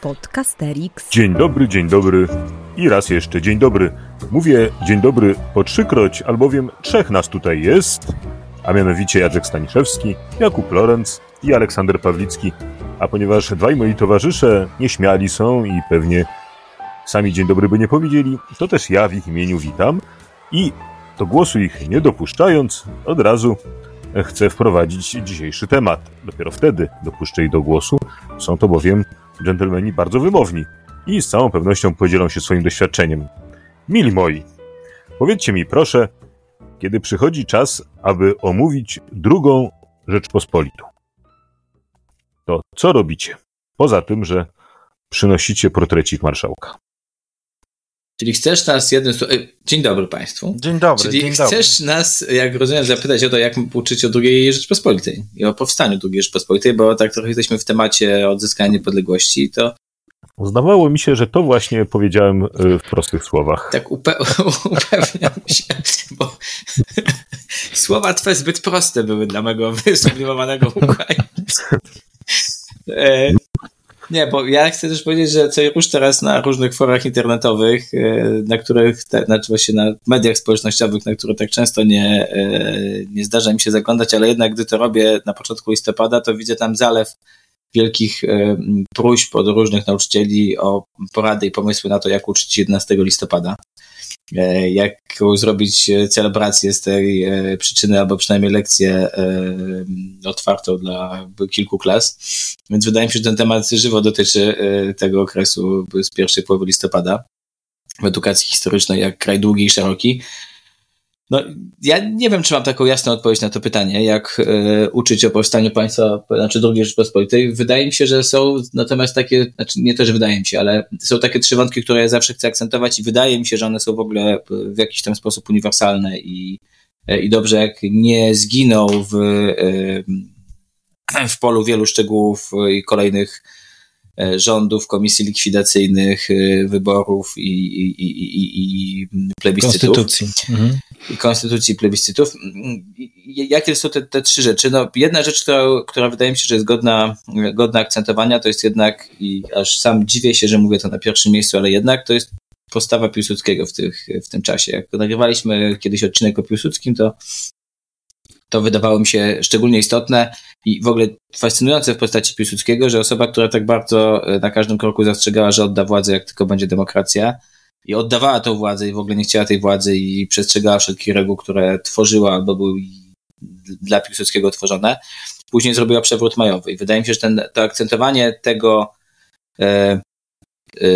Podcasterix. Dzień dobry, dzień dobry i raz jeszcze dzień dobry. Mówię dzień dobry po trzykroć, albowiem trzech nas tutaj jest, a mianowicie Jacek Staniszewski, Jakub Lorenz i Aleksander Pawlicki. A ponieważ dwaj moi towarzysze nieśmiali są i pewnie sami dzień dobry by nie powiedzieli, to też ja w ich imieniu witam i do głosu ich nie dopuszczając, od razu chcę wprowadzić dzisiejszy temat. Dopiero wtedy dopuszczę ich do głosu. Są to bowiem dżentelmeni bardzo wymowni i z całą pewnością podzielą się swoim doświadczeniem. Mili moi, powiedzcie mi proszę, kiedy przychodzi czas, aby omówić drugą Rzeczpospolitą, to co robicie? Poza tym, że przynosicie portrecik marszałka. Czyli chcesz nas jednym słowem. Dzień dobry Państwu. Dzień dobry. Czyli dzień chcesz dobry. nas, jak rozumiem, zapytać o to, jak uczyć o II Rzeczpospolitej i o powstaniu II Rzeczpospolitej, bo tak trochę jesteśmy w temacie odzyskania niepodległości, to Zdawało mi się, że to właśnie powiedziałem y, w prostych słowach. tak upe- upewniam się, bo słowa twe zbyt proste były dla mego wysublimowanego układu. Nie, bo ja chcę też powiedzieć, że co już teraz na różnych forach internetowych, e, na których, znaczy właśnie na mediach społecznościowych, na które tak często nie, e, nie zdarza mi się zaglądać, ale jednak gdy to robię na początku listopada, to widzę tam zalew wielkich e, próśb od różnych nauczycieli o porady i pomysły na to, jak uczyć 11 listopada. E, Jak zrobić e, celebrację z tej e, przyczyny, albo przynajmniej lekcję otwartą dla kilku klas. Więc wydaje mi się, że ten temat żywo dotyczy tego okresu z pierwszej połowy listopada w edukacji historycznej, jak kraj długi i szeroki. No, ja nie wiem, czy mam taką jasną odpowiedź na to pytanie, jak e, uczyć o powstaniu państwa, znaczy II Rzeczpospolitej. Wydaje mi się, że są natomiast takie, znaczy nie to, że wydaje mi się, ale są takie trzy wątki, które ja zawsze chcę akcentować i wydaje mi się, że one są w ogóle w jakiś tam sposób uniwersalne i, e, i dobrze, jak nie zginą w, e, w polu wielu szczegółów i kolejnych rządów, komisji likwidacyjnych, wyborów i, i, i, i, i plebiscytów Konstytucji. Mhm. Konstytucji plebiscytów. I- Jakie są te, te trzy rzeczy? No, jedna rzecz, która, która wydaje mi się, że jest godna, godna akcentowania, to jest jednak, i aż sam dziwię się, że mówię to na pierwszym miejscu, ale jednak to jest postawa Piłsudskiego w, tych, w tym czasie. Jak nagrywaliśmy kiedyś odcinek o Piłsudskim, to, to wydawało mi się szczególnie istotne i w ogóle fascynujące w postaci Piłsudskiego, że osoba, która tak bardzo e, na każdym kroku zastrzegała, że odda władzę, jak tylko będzie demokracja, i oddawała tą władzę i w ogóle nie chciała tej władzy i przestrzegała wszelkich reguł, które tworzyła albo były dla Piłsudskiego tworzone. Później zrobiła przewrót majowy i wydaje mi się, że ten, to akcentowanie tego, e, e,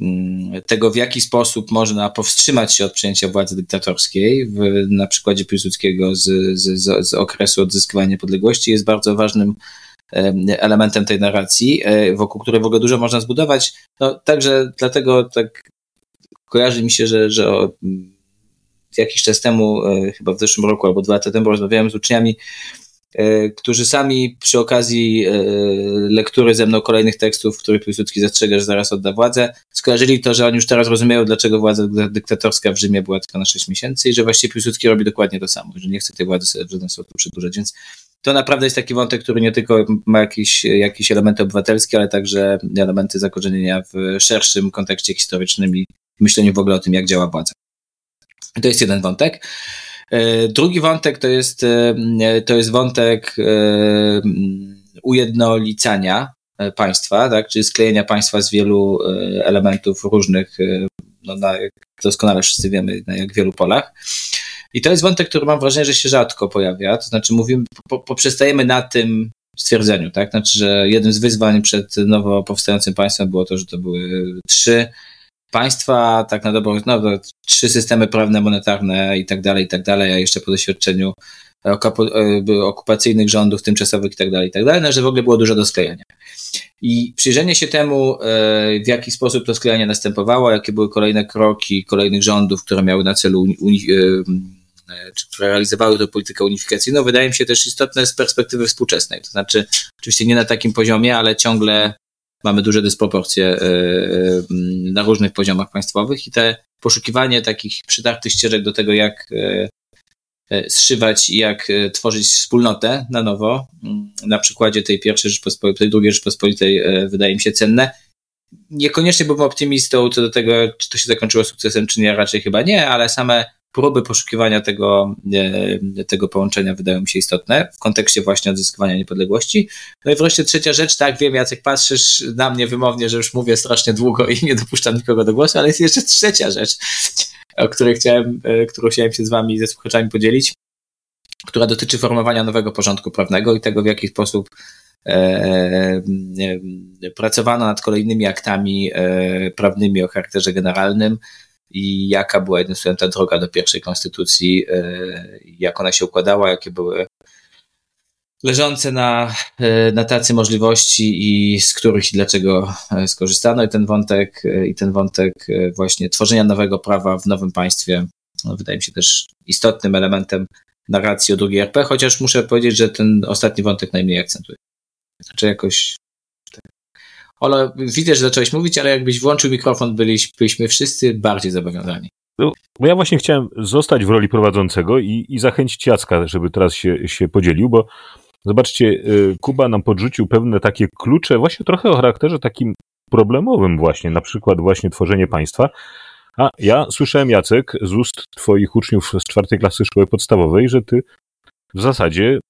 mm, tego, w jaki sposób można powstrzymać się od przejęcia władzy dyktatorskiej, w, na przykładzie Piłsudskiego z, z, z, okresu odzyskiwania niepodległości, jest bardzo ważnym em, elementem tej narracji, e, wokół której w ogóle dużo można zbudować. No, także dlatego tak kojarzy mi się, że, że mm, jakiś czas temu, e, chyba w zeszłym roku albo dwa lata temu, rozmawiałem z uczniami, e, którzy sami przy okazji e, lektury ze mną kolejnych tekstów, w których Piłsudski zastrzega, że zaraz odda władzę, skojarzyli to, że oni już teraz rozumieją, dlaczego władza dyktatorska w Rzymie była tylko na 6 miesięcy i że właściwie Piłsudski robi dokładnie to samo, że nie chce tej władzy sobie w żaden sposób przedłużać, więc to naprawdę jest taki wątek, który nie tylko ma jakieś, jakieś elementy obywatelskie, ale także elementy zakorzenienia w szerszym kontekście historycznym i myśleniu w ogóle o tym, jak działa władza. To jest jeden wątek. E, Drugi wątek to jest, e, to jest wątek e, ujednolicania państwa, tak? czyli sklejenia państwa z wielu elementów różnych, no, na, jak doskonale wszyscy wiemy, na jak wielu polach. I to jest wątek, który mam wrażenie, że się rzadko pojawia. To znaczy, mówimy, po, poprzestajemy na tym stwierdzeniu, tak? Znaczy, że jednym z wyzwań przed nowo powstającym państwem było to, że to były trzy państwa, tak na dobrą, no, trzy systemy prawne, monetarne i tak dalej, i tak dalej, a jeszcze po doświadczeniu e, okupacyjnych rządów tymczasowych i tak dalej, i tak dalej, no, że w ogóle było dużo do sklejenia. I przyjrzenie się temu, e, w jaki sposób to sklejanie następowało, jakie były kolejne kroki kolejnych rządów, które miały na celu uni- e, czy które realizowały tę politykę unifikacyjną, wydaje mi się też istotne z perspektywy współczesnej. To znaczy, oczywiście nie na takim poziomie, ale ciągle mamy duże dysproporcje e, e, na różnych poziomach państwowych i te poszukiwanie takich przytartych ścieżek do tego, jak e, zszywać i jak tworzyć wspólnotę na nowo, na przykładzie tej pierwszej Rzeczpospolitej, tej drugiej Rzeczpospolitej, wydaje mi się cenne. niekoniecznie byłbym optymistą co do tego, czy to się zakończyło sukcesem, czy nie, raczej chyba nie, ale same próby poszukiwania tego, e, tego połączenia wydają mi się istotne w kontekście właśnie odzyskiwania niepodległości. No i wreszcie trzecia rzecz, tak wiem, Jacek, patrzysz na mnie wymownie, że już mówię strasznie długo i nie dopuszczam nikogo do głosu, ale jest jeszcze trzecia rzecz, o której chciałem, e, którą chciałem się z wami, ze słuchaczami podzielić, która dotyczy formowania nowego porządku prawnego i tego, w jaki sposób e, pracowano nad kolejnymi aktami prawnymi o charakterze generalnym, i jaka była jednym słowem ta droga do pierwszej konstytucji, e, jak ona się układała, jakie były leżące na, e, na tacy możliwości i z których i dlaczego e, skorzystano i ten wątek i ten wątek właśnie tworzenia nowego prawa w nowym państwie no, wydaje mi się też istotnym elementem narracji o drugiej RP, chociaż muszę powiedzieć, że ten ostatni wątek najmniej akcentuje. Znaczy jakoś Ola, widzę, że zacząłeś mówić, ale jakbyś włączył mikrofon, byliśmy, wszyscy bardziej zobowiązani. No, ja właśnie chciałem zostać w roli prowadzącego i, i zachęcić Jacka, żeby teraz się, się podzielił, bo zobaczcie, y, Kuba nam podrzucił pewne takie klucze, właśnie trochę o charakterze takim problemowym właśnie, na przykład właśnie tworzenie państwa. A ja słyszałem, Jacek, z ust twoich uczniów z czwartej klasy szkoły podstawowej, że ty w zasadzie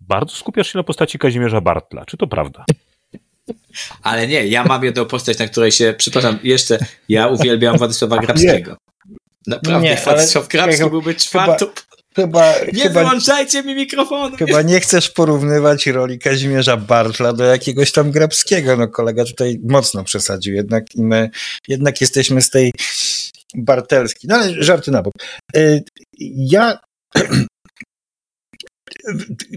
bardzo skupiasz się na postaci Kazimierza Bartla. Czy to prawda? Ale nie, ja mam jedną postać, na której się, przepraszam, jeszcze, ja uwielbiam Władysława Grabskiego. Naprawdę, nie, Władysław Grabski chyba, byłby czwartą. Chyba, nie chyba, wyłączajcie mi mikrofonu. Chyba nie chcesz porównywać roli Kazimierza Bartla do jakiegoś tam Grabskiego. No kolega tutaj mocno przesadził. Jednak my, jednak jesteśmy z tej bartelskiej. No ale żarty na bok. Y, ja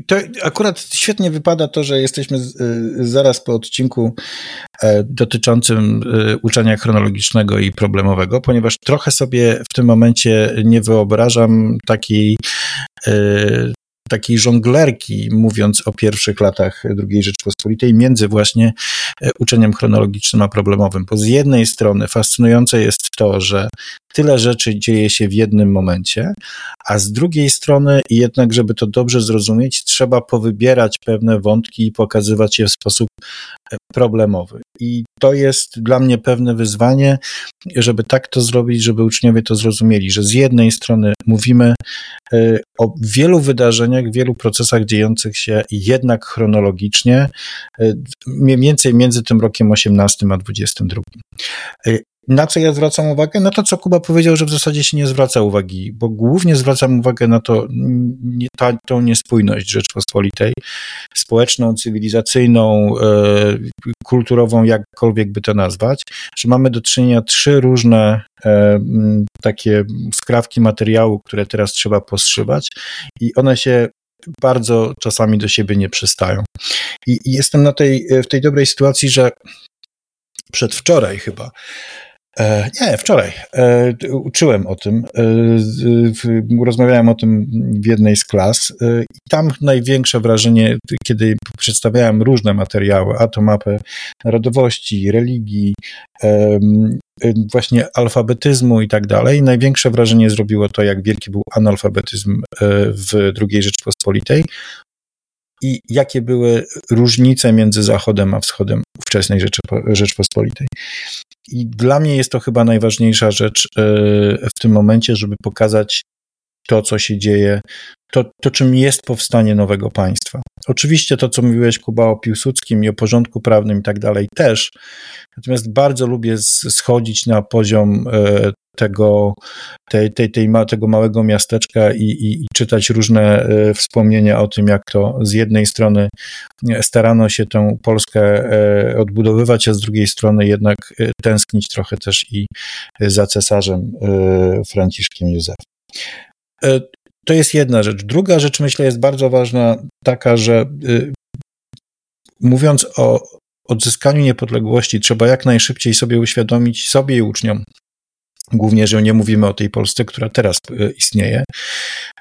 to akurat świetnie wypada to, że jesteśmy y, zaraz po odcinku e, dotyczącym y, uczenia chronologicznego i problemowego, ponieważ trochę sobie w tym momencie nie wyobrażam takiej y, takiej żonglerki, mówiąc o pierwszych latach II Rzeczpospolitej, między właśnie uczeniem chronologicznym a problemowym. Bo z jednej strony fascynujące jest to, że tyle rzeczy dzieje się w jednym momencie, a z drugiej strony jednak, żeby to dobrze zrozumieć, trzeba powybierać pewne wątki i pokazywać je w sposób e, problemowy. I to jest dla mnie pewne wyzwanie, żeby tak to zrobić, żeby uczniowie to zrozumieli, że z jednej strony mówimy e, o wielu wydarzeniach, wielu procesach dziejących się jednak chronologicznie, e, mniej więcej między tym rokiem 18 a 22. Na co ja zwracam uwagę? Na to, co Kuba powiedział, że w zasadzie się nie zwraca uwagi, bo głównie zwracam uwagę na to, nie, ta, tą niespójność Rzeczpospolitej, społeczną, cywilizacyjną, e, kulturową, jakkolwiek by to nazwać, że mamy do czynienia trzy różne e, takie skrawki materiału, które teraz trzeba poszywać i one się bardzo czasami do siebie nie przystają. I, i jestem na tej, w tej dobrej sytuacji, że przedwczoraj chyba nie, wczoraj e, uczyłem o tym, e, rozmawiałem o tym w jednej z klas tam największe wrażenie, kiedy przedstawiałem różne materiały, a to mapę narodowości, religii, właśnie alfabetyzmu i tak dalej, największe wrażenie zrobiło to, jak wielki był analfabetyzm w II Rzeczpospolitej i jakie były różnice między Zachodem a Wschodem wczesnej Rzeczpospolitej. I dla mnie jest to chyba najważniejsza rzecz e, w tym momencie, żeby pokazać to, co się dzieje, to, to czym jest powstanie nowego państwa. Oczywiście to, co mówiłeś, Kuba, o Piłsudskim i o porządku prawnym i tak dalej też, natomiast bardzo lubię schodzić na poziom e, tego, tej, tej, tej, tego małego miasteczka i, i, i czytać różne e, wspomnienia o tym, jak to z jednej strony starano się tę Polskę e, odbudowywać, a z drugiej strony jednak e, tęsknić trochę też i za cesarzem Franciszkiem Józefem. To jest jedna rzecz. Druga rzecz, myślę, jest bardzo ważna, taka, że mówiąc o odzyskaniu niepodległości, trzeba jak najszybciej sobie uświadomić, sobie i uczniom, Głównie, że nie mówimy o tej Polsce, która teraz e, istnieje,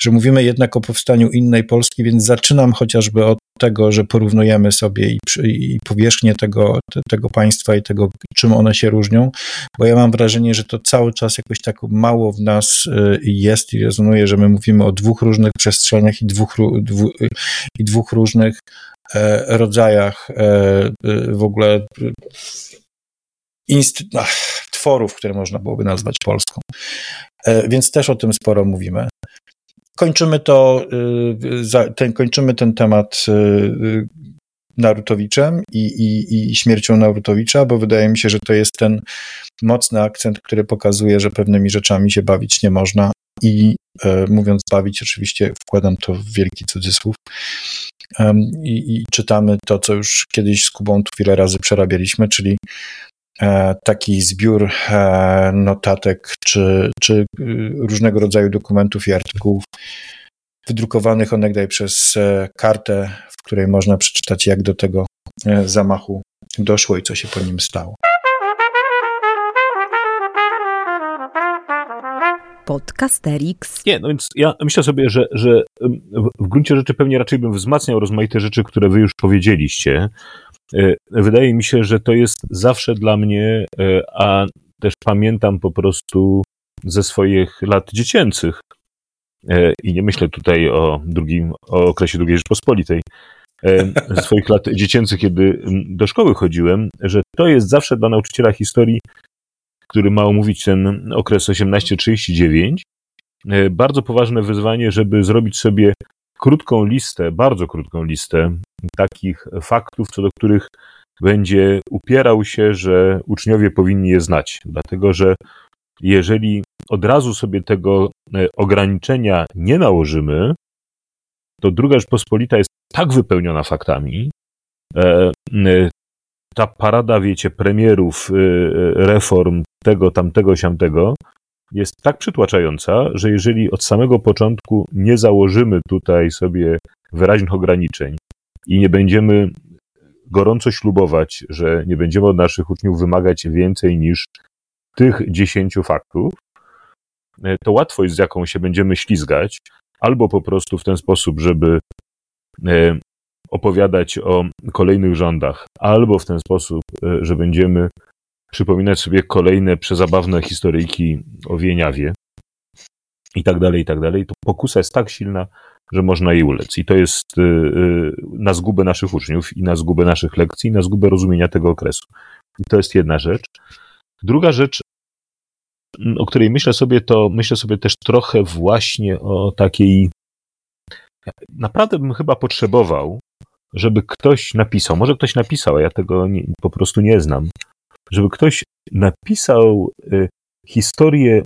że mówimy jednak o powstaniu innej Polski, więc zaczynam chociażby od tego, że porównujemy sobie i, i powierzchnię tego, te, tego państwa i tego, czym one się różnią, bo ja mam wrażenie, że to cały czas jakoś tak mało w nas e, jest i rezonuje, że my mówimy o dwóch różnych przestrzeniach i dwóch, dwu, i dwóch różnych e, rodzajach w ogóle inst- ach, tworów, które można byłoby nazwać Polską. E, więc też o tym sporo mówimy. Kończymy to, y, ten, kończymy ten temat y, Narutowiczem i, i, i śmiercią Narutowicza, bo wydaje mi się, że to jest ten mocny akcent, który pokazuje, że pewnymi rzeczami się bawić nie można i e, mówiąc bawić, oczywiście wkładam to w wielki cudzysłów. I, I, czytamy to, co już kiedyś z Kubą tu wiele razy przerabialiśmy, czyli e, taki zbiór e, notatek czy, czy y, różnego rodzaju dokumentów i artykułów wydrukowanych onegdaj przez kartę, w której można przeczytać, jak do tego zamachu doszło i co się po nim stało. Podcasterix. Nie, no więc ja myślę sobie, że, że w gruncie rzeczy pewnie raczej bym wzmacniał rozmaite rzeczy, które wy już powiedzieliście. E, wydaje mi się, że to jest zawsze dla mnie, e, a też pamiętam po prostu ze swoich lat dziecięcych, e, i nie myślę tutaj o drugim, o okresie II Rzeczpospolitej, ze swoich lat dziecięcych, kiedy do szkoły chodziłem, że to jest zawsze dla nauczyciela historii który ma omówić ten okres 1839. E, bardzo poważne wyzwanie, żeby zrobić sobie krótką listę, bardzo krótką listę takich faktów, co do których będzie upierał się, że uczniowie powinni je znać. Dlatego, że jeżeli od razu sobie tego e, ograniczenia nie nałożymy, to druga Rzeczpospolita jest tak wypełniona faktami, e, ta parada, wiecie, premierów, reform, tego, tamtego, siamtego, jest tak przytłaczająca, że jeżeli od samego początku nie założymy tutaj sobie wyraźnych ograniczeń i nie będziemy gorąco ślubować, że nie będziemy od naszych uczniów wymagać więcej niż tych dziesięciu faktów, e, to łatwość, z jaką się będziemy ślizgać, albo po prostu w ten sposób, żeby e, opowiadać o kolejnych rządach, albo w ten sposób, e, że będziemy przypominać sobie kolejne przezabawne historyjki o Wieniawie i tak dalej, i tak dalej, to pokusa jest tak silna, że można jej ulec. I to jest y, y, na zgubę naszych uczniów i na zgubę naszych lekcji, i na zgubę rozumienia tego okresu. I to jest jedna rzecz. Druga rzecz, o której myślę sobie, to myślę sobie też trochę właśnie o takiej. Naprawdę bym chyba potrzebował, żeby ktoś napisał. Może ktoś napisał, a ja tego nie, po prostu nie znam żeby ktoś napisał y, historię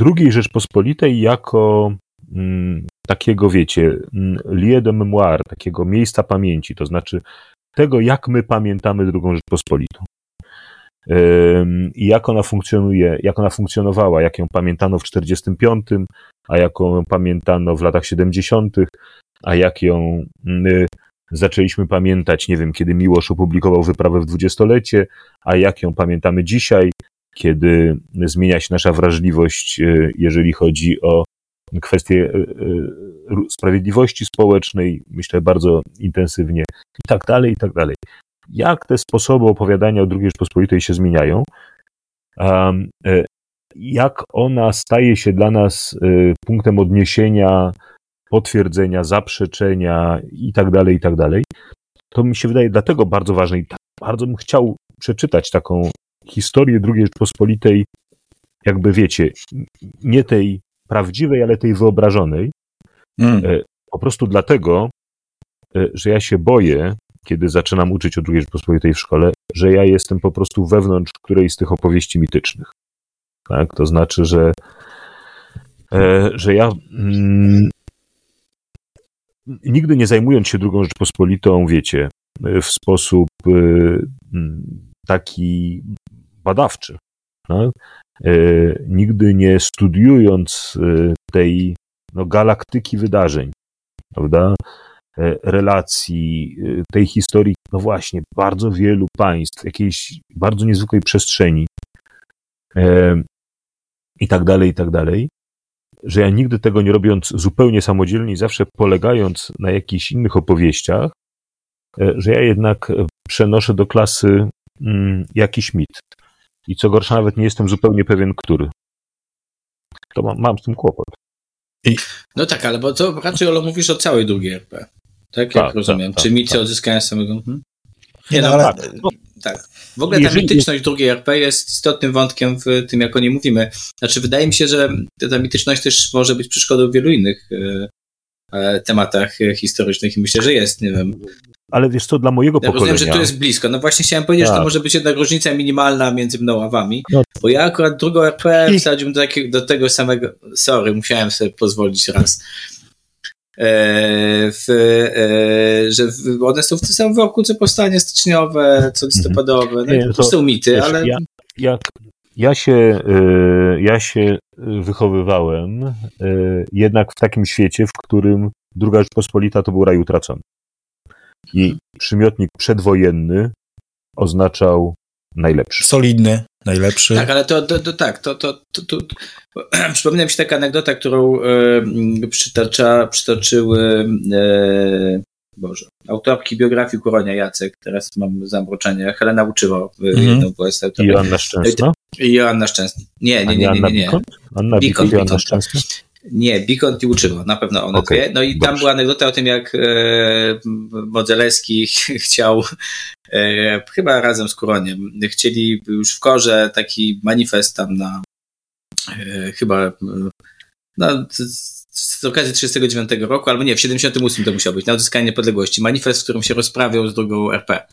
II Rzeczpospolitej jako mm, takiego, wiecie, mm, lieu de takiego miejsca pamięci, to znaczy tego, jak my pamiętamy II Rzeczpospolitą. I jak ona funkcjonuje, jak ona funkcjonowała, jak ją pamiętano w 45, a jak ją pamiętano w latach 70., a jak ją mm, zaczęliśmy pamiętać, nie wiem, kiedy Miłosz opublikował wyprawę w dwudziestolecie, a jak ją pamiętamy dzisiaj, kiedy zmienia się nasza wrażliwość, e, jeżeli chodzi o kwestie e, e, sprawiedliwości społecznej, myślę bardzo intensywnie, i tak dalej, i tak dalej. Jak te sposoby opowiadania o II Rzeczpospolitej się zmieniają, jak ona staje się dla nas punktem odniesienia potwierdzenia, zaprzeczenia i tak dalej, i tak dalej. To mi się wydaje dlatego bardzo ważne i tak bardzo bym chciał przeczytać taką historię II Rzeczpospolitej, jakby wiecie, nie tej prawdziwej, ale tej wyobrażonej. Mm. E, po prostu dlatego, e, że ja się boję, kiedy zaczynam uczyć o II Rzeczpospolitej w szkole, że ja jestem po prostu wewnątrz którejś z tych opowieści mitycznych. Tak? To znaczy, że, e, że ja mm, nigdy nie zajmując się drugą Rzeczpospolitą, wiecie, w sposób y, taki badawczy, no? nigdy nie studiując y, tej no, galaktyki wydarzeń, prawda? relacji, tej historii, no właśnie, bardzo wielu państw, jakiejś bardzo niezwykłej przestrzeni i tak dalej, i tak dalej, że ja nigdy tego nie robiąc zupełnie samodzielnie, zawsze polegając na jakichś innych opowieściach, e, że ja jednak przenoszę do klasy mm, jakiś mit. I co gorsza, nawet nie jestem zupełnie pewien, który. To mam, mam z tym kłopot. I... No tak, ale bo to raczej Olo mówisz o całej drugiej RP. Tak, jak tak, rozumiem. Tak, Czy tak, mit tak. odzyskania samego. Hmm? Nie, no, ale tak. no, tak. W ogóle ta mityczność drugiej RP jest istotnym wątkiem w tym, jak o niej mówimy. Znaczy, wydaje mi się, że ta mityczność też może być przeszkodą w wielu innych e, e, tematach historycznych i myślę, że jest, nie wiem. Ale wiesz co, dla mojego ja pokolenia... Rozumiem, że tu jest blisko. No właśnie chciałem powiedzieć, tak. że to może być jednak różnica minimalna między mną a wami, no. bo ja akurat drugą RP wsadziłbym do, do tego samego... Sorry, musiałem sobie pozwolić raz w, e, że one są w tym samym worku, co powstanie styczniowe, co listopadowe. No Nie, to, są mity, wiesz, ale. Ja, jak ja się, e, ja się wychowywałem jednak w takim świecie, w którym druga Rzeczpospolita to był raj utracony. I przymiotnik przedwojenny oznaczał najlepszy. Solidny, najlepszy. Tak, ale to, to, to tak, to, to, to, to przypomniałem się taka anegdota, którą e, przytacza, przytoczyły e, Boże, autorki biografii Kuronia Jacek, teraz mam zamroczenie, Helena Uczyło, mm. jedną I Joanna Szczęsna? I Joanna Szczęsna. Nie, nie, nie, nie. nie, nie. Anna Bikont, Joanna Szczęsna? Nie, Bikont i Uczyło, na pewno one okay. dwie. No i tam była anegdota o tym, jak e, Modzelewski chciał e, chyba razem z Kuroniem, chcieli już w korze taki manifest tam na e, chyba no, z okazji 39 roku, albo nie, w 78 to musiał być, na odzyskanie niepodległości. Manifest, w którym się rozprawiał z drugą RP.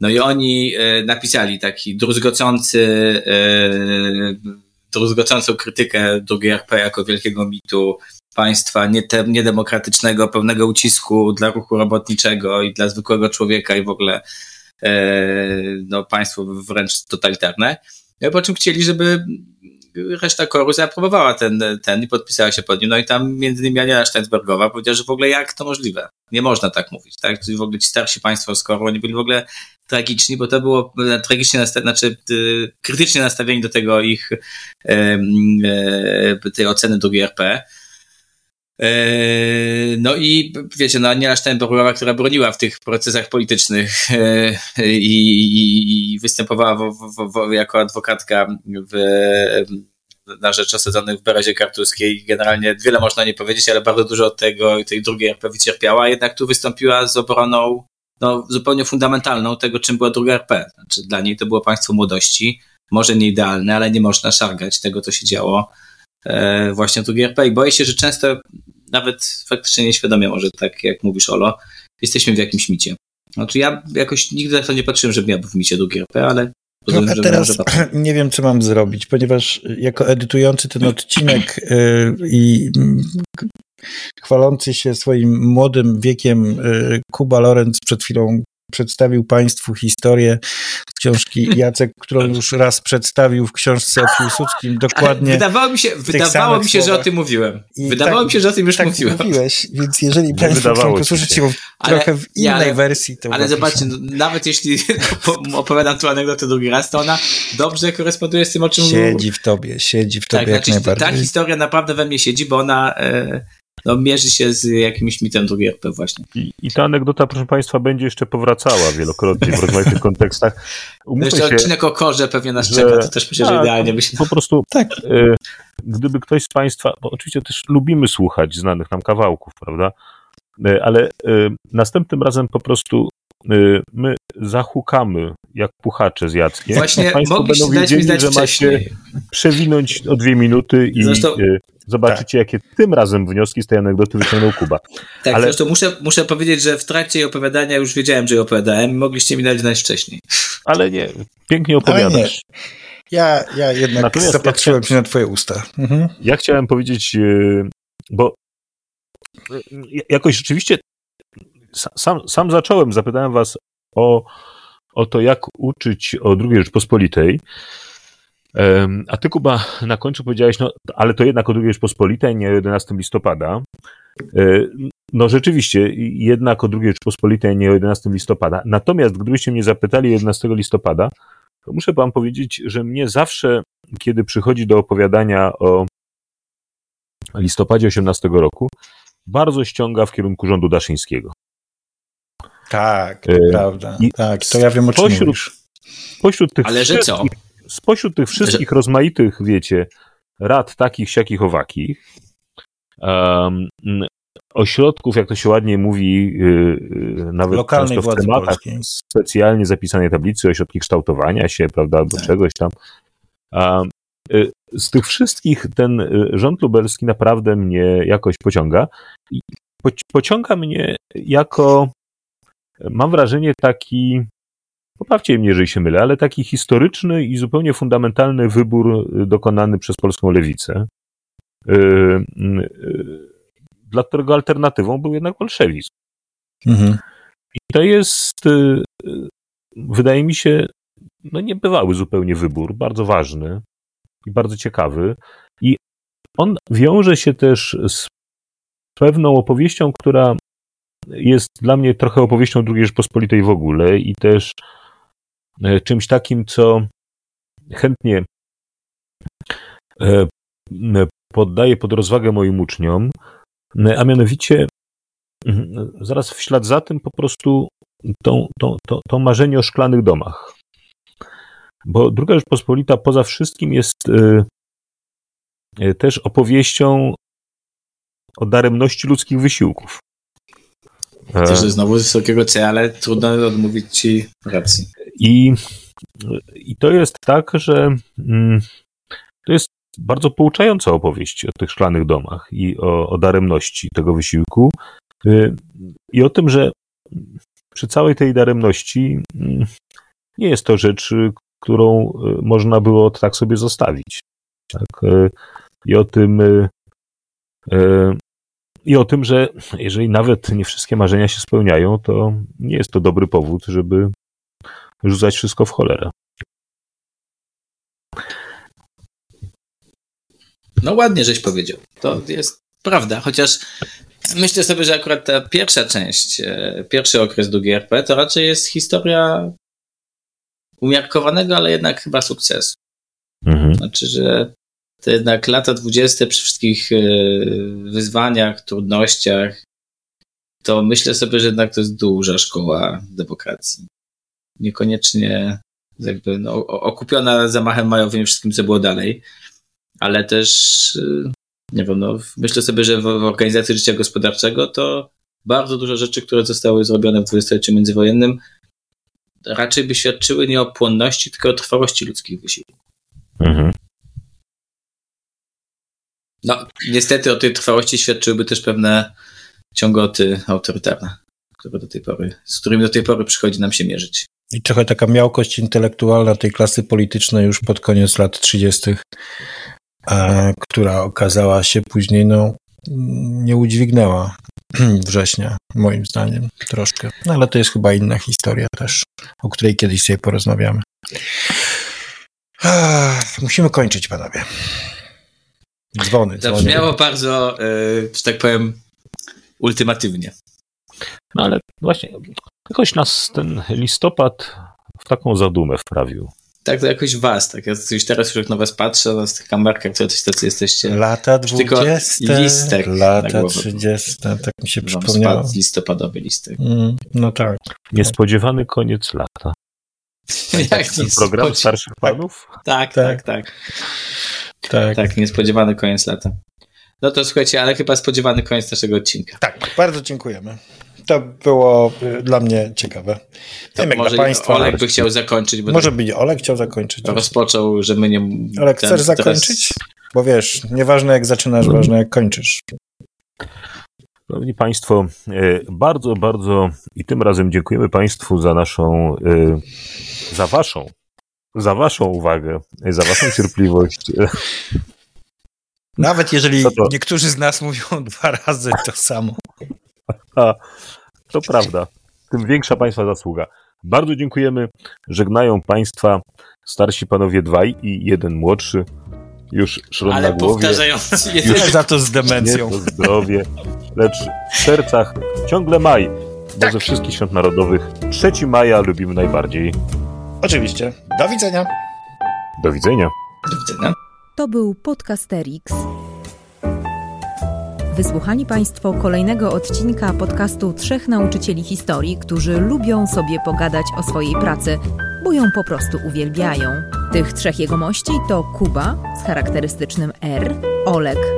No i oni e, napisali taki druzgocący e, druzgocącą krytykę drugiej RP jako wielkiego mitu państwa niedemokratycznego, pełnego ucisku dla ruchu robotniczego i dla zwykłego człowieka i w ogóle e, no, państwo wręcz totalitarne. Po czym chcieli, żeby reszta koru zaaprobowała ten, ten i podpisała się pod nim. No i tam między innymi Ania Steinsbergowa powiedziała, że w ogóle jak to możliwe? Nie można tak mówić, tak? W ogóle ci starsi państwo z koru, oni byli w ogóle tragiczni, bo to było e, tragicznie, znaczy y, krytycznie nastawieni do tego ich e, tej oceny drugiej RP. E, no i wiecie, no Aniela Steinbergowa, która broniła w tych procesach politycznych i, i występowała w, w, w, jako adwokatka w, na rzecz osadzonych w Berezie Kartuskiej. Generalnie wiele można nie powiedzieć, ale bardzo dużo od tego tej drugiej RP wycierpiała, jednak tu wystąpiła z obroną no, zupełnie fundamentalną tego, czym była druga RP. Znaczy, dla niej to było państwo młodości, może nie idealne, ale nie można szargać tego, co się działo e, właśnie w drugiej RP. I boję się, że często nawet faktycznie nieświadomie może tak, jak mówisz, Olo, jesteśmy w jakimś micie. Znaczy ja jakoś nigdy na to nie patrzyłem, że ja w micie drugiej RP, ale no, a teraz nie wiem, co mam zrobić, ponieważ jako edytujący ten odcinek yy, i chwalący się swoim młodym wiekiem y, Kuba Lorenz przed chwilą przedstawił Państwu historię książki Jacek, którą już raz przedstawił w książce o Piłsudskim. Dokładnie. Wydawało mi się, wydawało mi się że o tym mówiłem. I wydawało tak, mi się, że o tym już tak mówiłem. mówiłeś, więc jeżeli Państwo chcą posłuchać ją trochę w innej ale, wersji, to. Ale zobaczcie, no, nawet jeśli opowiadam tu anegdotę drugi raz, to ona dobrze koresponduje z tym, o czym mówiłem. Siedzi w tobie, siedzi w tobie tak, jak znaczy, najbardziej. Ta historia naprawdę we mnie siedzi, bo ona. E, no, mierzy się z jakimś mitem drugiej RP właśnie. I, I, ta anegdota, proszę Państwa, będzie jeszcze powracała wielokrotnie w rozmaitych kontekstach. Umówmy jeszcze się, odcinek o korze pewnie nas że, czeka, to też myślę, że tak, idealnie by się... Po prostu, tak. E, gdyby ktoś z Państwa, bo oczywiście też lubimy słuchać znanych nam kawałków, prawda? E, ale e, następnym razem po prostu my zahukamy jak puchacze z Jackiem. Właśnie Państwo będą wiedzieli, że wcześniej. macie przewinąć o dwie minuty i Zresztą, e, zobaczycie, tak. jakie tym razem wnioski z tej anegdoty wyciągnął Kuba. Tak, Ale... zresztą muszę, muszę powiedzieć, że w trakcie jej opowiadania już wiedziałem, że je opowiadałem mogliście mi dać znać wcześniej. Ale nie, pięknie opowiadasz. Ja, ja jednak Natomiast zapatrzyłem ja się na twoje usta. Mhm. Ja chciałem powiedzieć, e, bo jakoś rzeczywiście sam, sam zacząłem, zapytałem was o, o to, jak uczyć o II Rzeczpospolitej. A ty, Kuba, na końcu powiedziałeś, no ale to jednak o II Rzeczpospolitej, nie 11 listopada. E, no rzeczywiście, jednak o II Rzeczpospolitej, nie o 11 listopada. Natomiast gdybyście mnie zapytali 11 listopada, to muszę wam powiedzieć, że mnie zawsze, kiedy przychodzi do opowiadania o listopadzie 18 roku, bardzo ściąga w kierunku rządu Daszyńskiego. Tak, to e, prawda. Tak, to ja wiem o czym pośród, Pośród tych Ale że co? Spośród tych wszystkich że... rozmaitych, wiecie, rad takich, siakich, owakich, um, ośrodków, jak to się ładnie mówi, yy, nawet Lokalnej często w tematach polskiej. specjalnie zapisanej tablicy, ośrodki kształtowania się, prawda, albo Tak. czegoś tam. A, y, z tych wszystkich ten y, rząd lubelski naprawdę mnie jakoś pociąga. Poci- pociąga mnie jako, mam wrażenie, taki, poprawcie mnie, jeżeli się mylę, ale taki historyczny i zupełnie fundamentalny wybór y, dokonany przez polską lewicę, y, y, dla którego alternatywą był jednak bolszewizm. Mhm. I to jest, wydaje mi się, no niebywały zupełnie wybór, bardzo ważny i bardzo ciekawy. I on wiąże się też z pewną opowieścią, która jest dla mnie trochę opowieścią II Rzeczpospolitej w ogóle i też e, czymś takim, co chętnie e, poddaję pod rozwagę moim uczniom, a mianowicie. Zaraz w ślad za tym po prostu to, to, to, to marzenie o szklanych domach. Bo druga Rzeczpospolita poza wszystkim jest y, też opowieścią o daremności ludzkich wysiłków. E, że znowu wysokiego C, ale trudno odmówić ci racji. I, I to jest tak, że mm, to jest bardzo pouczająca opowieść o tych szklanych domach i o, o daremności tego wysiłku. Y, I o tym, że przy całej tej daremności mm, nie jest to rzecz, y, którą y, można było tak sobie zostawić. Tak? Y, I o tym, y, y, i o tym, że jeżeli nawet nie wszystkie marzenia się spełniają, to nie jest to dobry powód, żeby rzucać wszystko w cholerę. No ładnie, żeś powiedział. To jest prawda, chociaż myślę sobie, że akurat ta pierwsza część, e, pierwszy okres II RP, to raczej jest historia umiarkowanego, ale jednak chyba sukcesu. Mhm. Znaczy, że to jednak lata dwudzieste przy wszystkich e, wyzwaniach, trudnościach, to myślę sobie, że jednak to jest duża szkoła demokracji. Niekoniecznie jakby no, okupiona zamachem majowym wszystkim, co było dalej, ale też e, nie wiem, no, myślę sobie, że w, w organizacji życia gospodarczego to bardzo dużo rzeczy, które zostały zrobione w dwudziestoleciu międzywojennym, raczej by świadczyły nie o płonności, tylko o trwałości ludzkich wysiłków. Mhm. No, niestety o tej trwałości świadczyłyby też pewne ciągoty autorytarne, które do tej pory, z którymi do tej pory przychodzi nam się mierzyć. I trochę taka miałkość intelektualna tej klasy politycznej już pod koniec lat 30., e, która okazała się później, no, nie udźwignęła września, moim zdaniem, troszkę. No, ale to jest chyba inna historia też, o której kiedyś sobie porozmawiamy. Ach, musimy kończyć, panowie. Dzwony, dzwony. Zabrzmiało bardzo, e, że tak powiem, ultimatywnie. No ale właśnie jakoś nas ten listopad w taką zadumę wprawił. Tak to jakoś was, tak ja już teraz już jak na was patrzę, na tych kamerkach, które coś tacy jesteście. Lata Już tylko 20, listek na lata głowę. 30, tak mi się przypomniało. spadł listopadowy listek. Mm, no tak. Niespodziewany koniec lata. Jak Ten nic program starszych panów? Tak, Tak. tak, tak. Tak, Tak, niespodziewany koniec lata. No to słuchajcie, ale chyba spodziewany koniec naszego odcinka. tak, bardzo dziękujemy. To było y, dla mnie ciekawe. Nie wiem, jak Może dla Państwa. Olek by chciał zakończyć, bo Może tak by Olek chciał zakończyć. rozpoczął, że my nie... Olek, chcesz teraz- zakończyć? Bo wiesz, nieważne jak zaczynasz, ważne jak kończysz. Szanowni Państwo, e, bardzo, bardzo i tym razem dziękujemy Państwu za naszą, e, za Waszą, za Waszą uwagę, e, za Waszą cierpliwość. Nawet jeżeli niektórzy z nas mówią dwa razy to samo. To prawda. Tym większa Państwa zasługa. Bardzo dziękujemy. Żegnają Państwa starsi panowie dwaj i jeden młodszy. Już szron Ale na głowie. powtarzający Nie jeden... za to z Nie demencją. to zdrowie, lecz w sercach ciągle maj. Bo Tak. ze wszystkich świąt narodowych 3 maja lubimy najbardziej. Oczywiście. Do widzenia. Do widzenia. Do widzenia. To był Podcasterix. Wysłuchali Państwo kolejnego odcinka podcastu Trzech Nauczycieli Historii, którzy lubią sobie pogadać o swojej pracy, bo ją po prostu uwielbiają. Tych trzech jegomości to Kuba z charakterystycznym R, Olek